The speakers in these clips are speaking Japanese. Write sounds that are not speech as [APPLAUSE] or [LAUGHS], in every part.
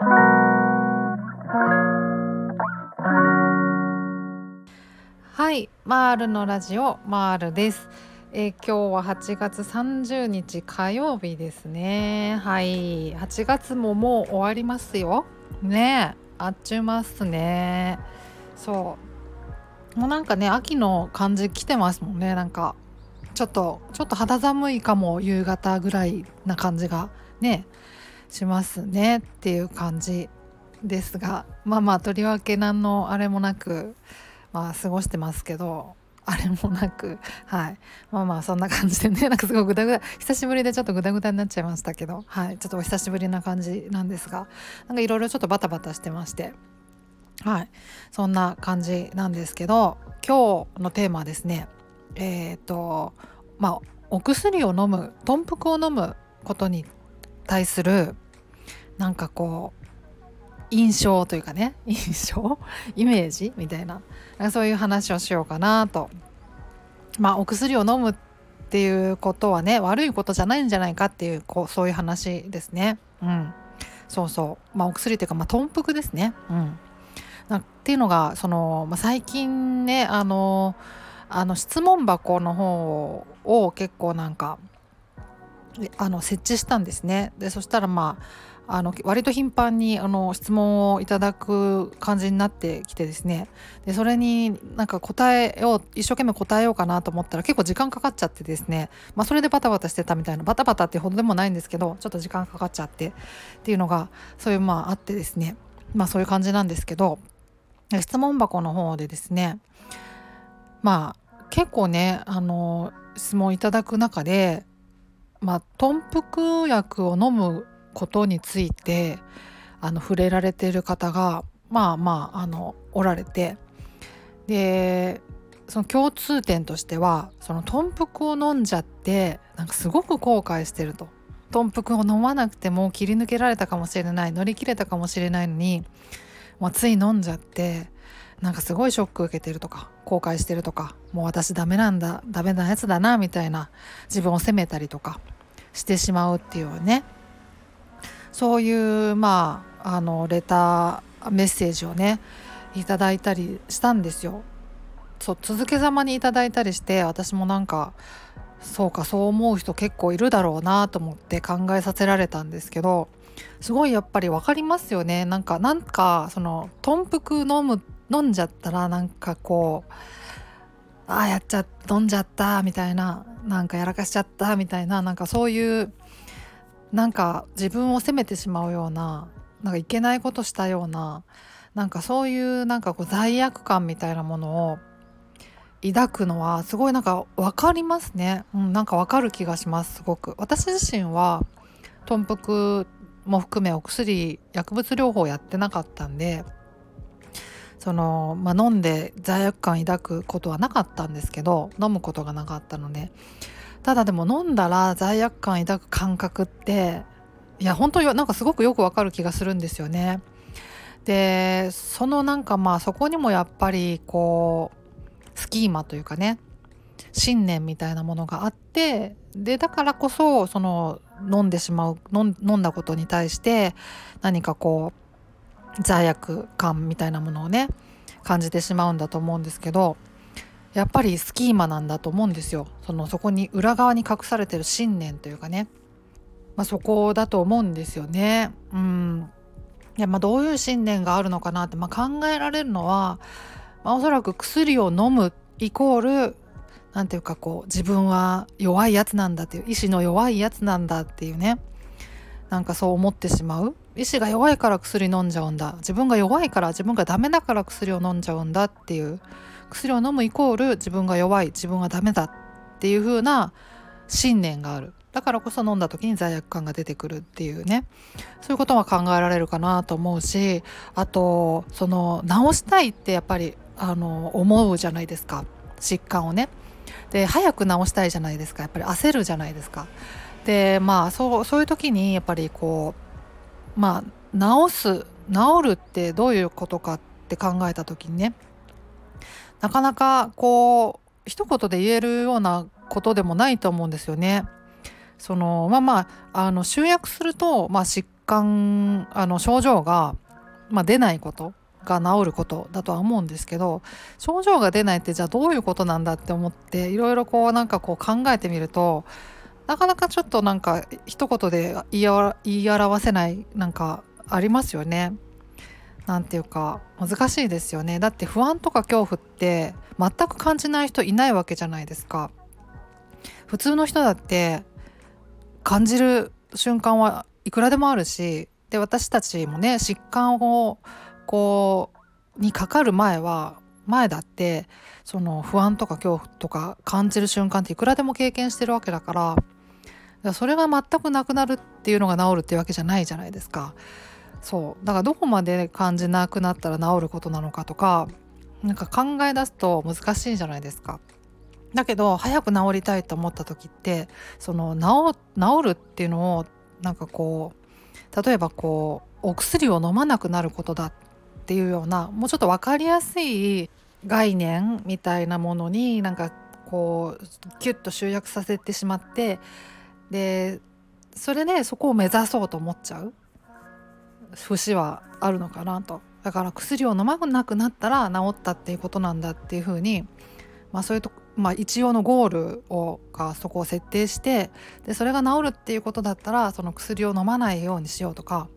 はいマールのラジオマールです。えー、今日は8月30日火曜日ですね。はい8月ももう終わりますよ。ねあっちゅうますね。そう。もうなんかね秋の感じ来てますもんね。なんかちょっとちょっと肌寒いかも夕方ぐらいな感じが。ね。しますねっていう感じですがまあまあとりわけ何のあれもなくまあ過ごしてますけどあれもなくはい。まあまあそんな感じでね [LAUGHS] なんかすごいグダグダ久しぶりでちょっとグダグダになっちゃいましたけどはい。ちょっとお久しぶりな感じなんですがなんかいろいろちょっとバタバタしてましてはい。そんな感じなんですけど今日のテーマはですねえっ、ー、とまあお薬を飲む豚腹を飲むことに対するなんかこう印象というかね [LAUGHS] 印象？イメージ？みたいな。そういう話をしようかなと。まあお薬を飲むっていうことはね悪いことじゃないんじゃないかっていうこうそういう話ですね。うん。そうそう。まあお薬っていうかまあ豚腹ですね。うん。なっていうのがその、まあ、最近ねあのあの質問箱の方を結構なんかあの設置したんですね。でそしたらまああの割と頻繁にあの質問をいただく感じになってきてですね。でそれになんか答えよう一生懸命答えようかなと思ったら結構時間かかっちゃってですね、まあ、それでバタバタしてたみたいなバタバタってほどでもないんですけどちょっと時間かかっちゃってっていうのがそういうまああってですね。まあそういう感じなんですけど質問箱の方でですねまあ結構ねあの質問いただく中でまあ豚腹薬を飲むことについてあの触れられている方がまあまああのおられてでその共通点としてはその豚腹を飲んじゃってなんかすごく後悔してると。豚腹を飲まなくても切り抜けられたかもしれない乗り切れたかもしれないのに、まあ、つい飲んじゃってなんかすごいショック受けてるとか後悔してるとかもう私ダメなんだダメなやつだなみたいな自分を責めたりとか。してしまうっていうねそういうまああのレターメッセージをねいただいたりしたんですよ。そう続けざまにいただいたりして私もなんかそうかそう思う人結構いるだろうなと思って考えさせられたんですけどすごいやっぱり分かりますよねなんかなんかその豚腹飲む飲んじゃったらなんかこうああやっちゃ飲んじゃったみたいななんかやらかしちゃったみたいななんかそういうなんか自分を責めてしまうようななんかいけないことしたようななんかそういうなんかこう罪悪感みたいなものを抱くのはすごいなんか分かりますね、うん、なんか分かる気がしますすごく。私自身は豚腹も含めお薬薬物療法やってなかったんでその、まあ、飲んで罪悪感抱くことはなかったんですけど飲むことがなかったのでただでも飲んだら罪悪感抱く感覚っていや本当になんかすごくよくわかる気がするんですよね。でそのなんかまあそこにもやっぱりこうスキーマというかね信念みたいなものがあってでだからこそその飲んでしまう飲んだことに対して何かこう罪悪感みたいなものをね感じてしまうんだと思うんですけどやっぱりスキーマなんだと思うんですよ。そのそこに裏側に隠されてる信念というかね、まあ、そこだと思うんですよね。うん。いやまあどういう信念があるのかなって、まあ、考えられるのは、まあ、おそらく薬を飲むイコール何ていうかこう自分は弱いやつなんだっていう意志の弱いやつなんだっていうね。なんかそう思ってしまう。意志が弱いから薬飲んじゃうんだ。自分が弱いから自分がダメだから薬を飲んじゃうんだっていう。薬を飲むイコール自分が弱い自分はダメだっていう風な信念がある。だからこそ飲んだ時に罪悪感が出てくるっていうね。そういうことは考えられるかなと思うしあとその治したいってやっぱりあの思うじゃないですか。疾患をね。で早く治したいじゃないですか。やっぱり焦るじゃないですか。でまあそうそういう時にやっぱりこうまあ治す治るってどういうことかって考えた時にねなかなかこう一言で言えるようなことでもないと思うんですよね。そのまあまああの集約すると、まあ、疾患あの症状が、まあ、出ないことが治ることだとは思うんですけど症状が出ないってじゃあどういうことなんだって思っていろいろこうなんかこう考えてみるとなかなかちょっとなんか一言で言い表せないなんかありますよね。なんていうか難しいですよねだって不安とか恐怖って全く感じない人いないわけじゃないですか普通の人だって感じる瞬間はいくらでもあるしで私たちもね疾患をこうにかかる前は前だってその不安とか恐怖とか感じる瞬間っていくらでも経験してるわけだからそれが全くなくなるっていうのが治るっていうわけじゃないじゃないですか。そうだからどこまで感じなくなったら治ることなのかとかなんか考え出すと難しいじゃないですか。だけど早く治りたいと思った時ってその治治るっていうのをなんかこう例えばこうお薬を飲まなくなることだっていうようなもうちょっと分かりやすい概念みたいなものになんかこうキュッと集約させてしまってでそれでそこを目指そうと思っちゃう。節はあるのかなと。だから薬を飲まなくなったら治ったっていうことなんだっていうふうに、まあ、そういうとまあ、一応のゴールをがそこを設定してでそれが治るっていうことだったらその薬を飲まないようにしようとか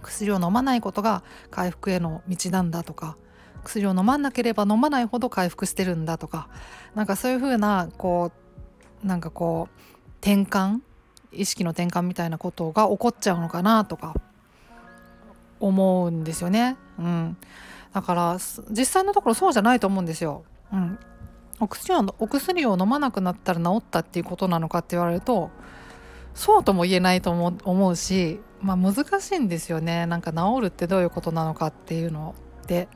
薬を飲まないことが回復への道なんだとか薬を飲まなければ飲まないほど回復してるんだとかなんかそういうふうなこうなんかこう転換？意識の転換みたいなことが起こっちゃうのかなとか。思うんですよね。うん、だから実際のところそうじゃないと思うんですよ。うん、お薬をお薬を飲まなくなったら治ったっていうことなのかって言われるとそうとも言えないと思うし、まあ、難しいんですよね。なんか治るってどういうことなのかっていうので、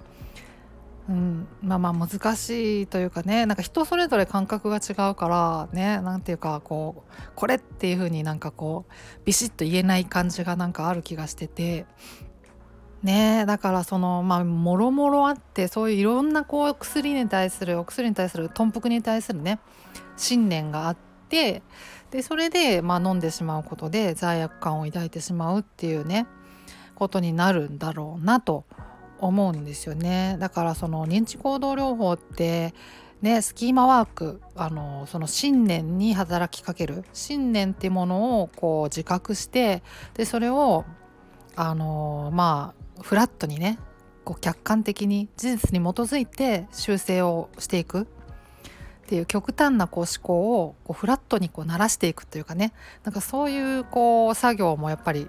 うん、まあまあ難しいというかねなんか人それぞれ感覚が違うからねなんていうかこうこれっていうふうになんかこうビシッと言えない感じがなんかある気がしててねだからそのまあもろもろあってそういういろんなこう薬に対するお薬に対する頓服に対するね信念があってでそれでまあ飲んでしまうことで罪悪感を抱いてしまうっていうねことになるんだろうなと思うんですよねだからその認知行動療法ってねスキーマワークあのその信念に働きかける信念っていうものをこう自覚してでそれをあのまあフラットにねこう客観的に事実に基づいて修正をしていくっていう極端なこう思考をこうフラットにこう鳴らしていくというかねなんかそういうこう作業もやっぱり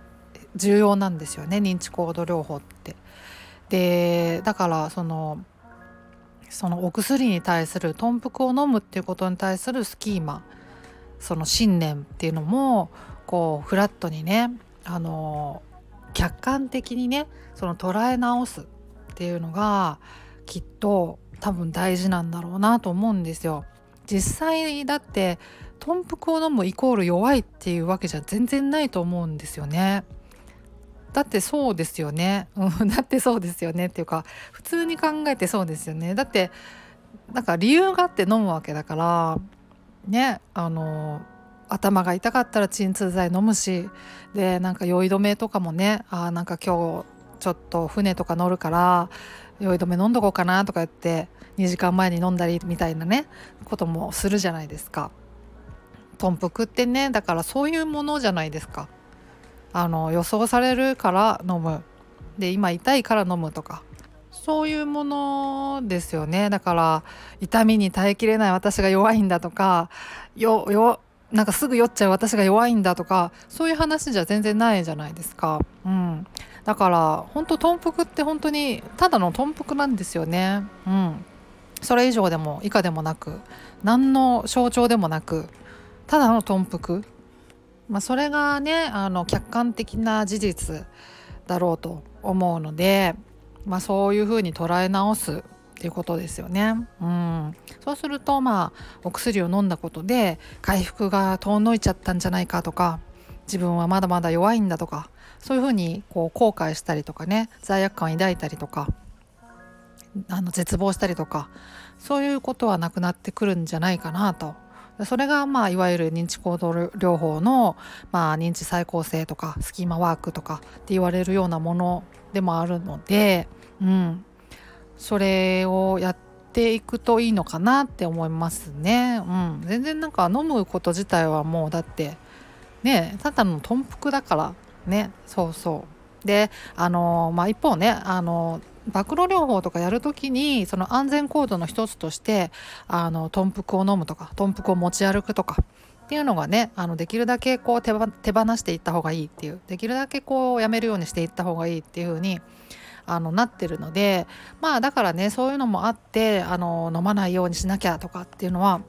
重要なんですよね認知行動療法って。でだからそのそのお薬に対する頓服を飲むっていうことに対するスキーマその信念っていうのもこうフラットにねあの客観的にねその捉え直すっていうのがきっと多分大事なんだろうなと思うんですよ。実際だって豚腹を飲むイコール弱いっていうわけじゃ全然ないと思うんですよね。だってそうですよね。[LAUGHS] だってそうですよねっていうか普通に考えてそうですよね。だってなんか理由があって飲むわけだからねあの頭が痛かったら鎮痛剤飲むしでなんか酔い止めとかもねあなんか今日ちょっと船とか乗るから酔い止め飲んどこうかなとか言って2時間前に飲んだりみたいなねこともするじゃないですか。豚腹ってねだからそういうものじゃないですか。あの予想されるから飲む。で今痛いから飲むとか。そういうものですよね。だから痛みに耐えきれない私が弱いんだとかよよなんかすぐ酔っちゃう私が弱いんだとかそういう話じゃ全然ないじゃないですか。うん、だから本当豚腹って本当にただの豚腹なんですよね。うん、それ以上でも以下でもなく何の象徴でもなくただの豚腹、まあ、それがねあの客観的な事実だろうと思うので、まあ、そういうふうに捉え直すっていうことですよね。うん、そうするとまあお薬を飲んだことで回復が遠のいちゃったんじゃないかとか自分はまだまだ弱いんだとかそういうふうにこう後悔したりとかね罪悪感を抱いたりとかあの絶望したりとかそういうことはなくなってくるんじゃないかなとそれがまあいわゆる認知行動療法の、まあ、認知再構成とかスキーマワークとかって言われるようなものでもあるので、うん、それをやっていくといいのかなって思いますね。うん、全然なんか飲むこと自体はもうだってねただの豚腹だからね。そうそう。であのまあ一方ねあの暴露療法とかやるときにその安全行動の一つとしてあの豚腹を飲むとか豚腹を持ち歩くとかっていうのがねあのできるだけこう手放していった方がいいっていうできるだけこうやめるようにしていった方がいいっていう風にあのなってるのでまあだからねそういうのもあってあの飲まないようにしなきゃとかっていうのは、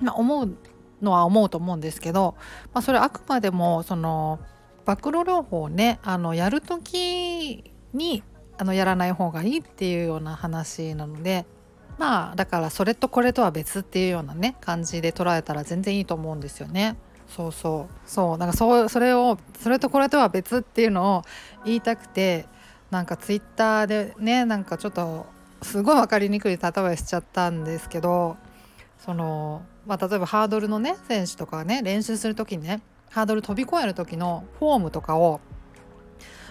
まあ、思うのは思うと思うんですけど、まあ、それあくまでもその暴露療法をねあのやる時にあのやらない方がいいっていうような話なのでまあだからそれとこれとは別っていうようなね感じで捉えたら全然いいと思うんですよね。そうそうそうなんかそうそれをそれとこれとは別っていうのを言いたくてなんかツイッターでねなんかちょっとすごい分かりにくい例えしちゃったんですけどその、まあ、例えばハードルのね選手とかね練習する時にねハードル飛び越える時のフォームとかを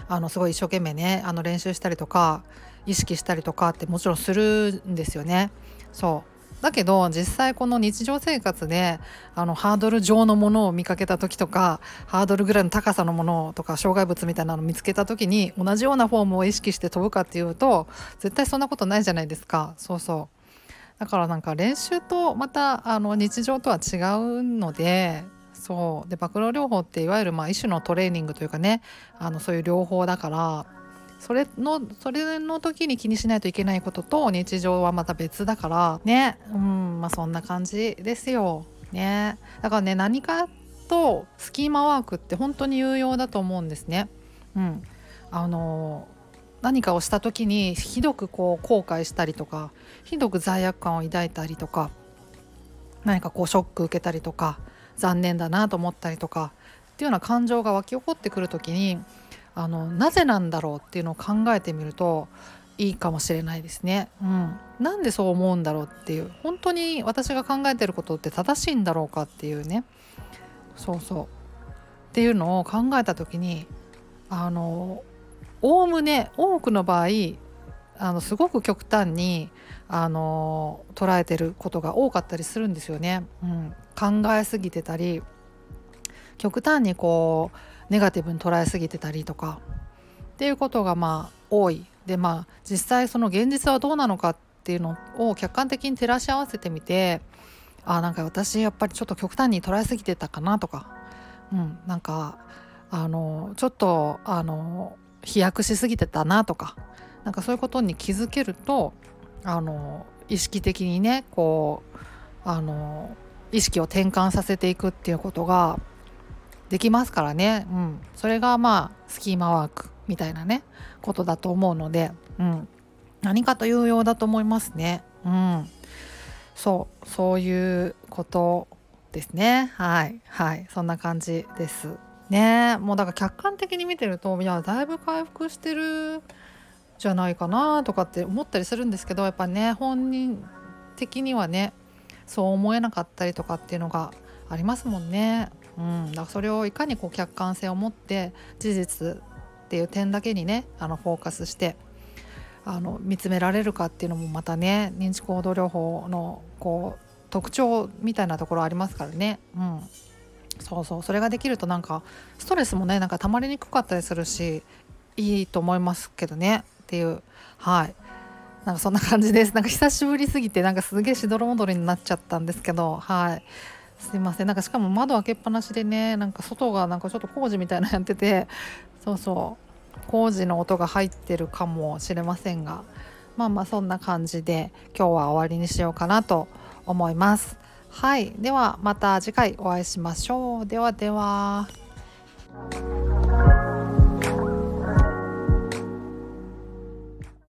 あのすごい一生懸命ねあの練習したりとか意識したりとかってもちろんするんですよね。そう。だけど実際この日常生活であのハードル上のものを見かけた時とかハードルぐらいの高さのものとか障害物みたいなのを見つけた時に同じようなフォームを意識して飛ぶかっていうと絶対そんなことないじゃないですか。そうそう。だからなんか練習とまたあの日常とは違うのでそうで暴露療法っていわゆるまあ一種のトレーニングというかねあのそういう療法だからそれのそれの時に気にしないといけないことと日常はまた別だからねうんまあそんな感じですよ。ねだからね何かとスキーマワークって本当に有用だと思うんですね。うん、あの何かをした時にひどくこう後悔したりとかひどく罪悪感を抱いたりとか何かこうショック受けたりとか残念だなと思ったりとかっていうような感情が湧き起こってくる時にあのなぜなんだろうっていうのを考えてみるといいかもしれないですね。うん、なんでそう思うんだろうっていう本当に私が考えてることって正しいんだろうかっていうね。そうそう。っていうのを考えた時にあのおおむね多くの場合あのすごく極端にあの捉えてることが多かったりするんですよね。うん、考えすぎてたり極端にこうネガティブに捉えすぎてたりとかっていうことがまあ多い。でまあ実際その現実はどうなのかっていうのを客観的に照らし合わせてみてあなんか私やっぱりちょっと極端に捉えすぎてたかなとか、うん、なんかあのちょっとあの飛躍しすぎてたなとか。なんかそういうことに気づけるとあの意識的にねこうあの意識を転換させていくっていうことができますからね、うん、それがまあスキーマワークみたいなねことだと思うので、うん、何かと有用だと思いますね。うん、そう。そういうことですね。はい。はい。そんな感じですね。もうだから客観的に見てるといやだいぶ回復してるじゃないかなとかって思ったりするんですけどやっぱね本人的にはねそう思えなかったりとかっていうのがありますもんね。うん、だからそれをいかにこう客観性を持って事実っていう点だけにねあのフォーカスしてあの見つめられるかっていうのもまたね認知行動療法のこう特徴みたいなところありますからね。うんそうそうそれができるとなんかストレスもねなんか溜まりにくかったりするしいいと思いますけどねっていうはい。なんかそんな感じです。なんか久しぶりすぎてなんかすげえしどろもどりになっちゃったんですけどはい。すいません。なんかしかも窓開けっぱなしでねなんか外がなんかちょっと工事みたいなのやっててそうそう。工事の音が入ってるかもしれませんがまあまあそんな感じで今日は終わりにしようかなと思います。はい。ではまた次回お会いしましょう。ではでは。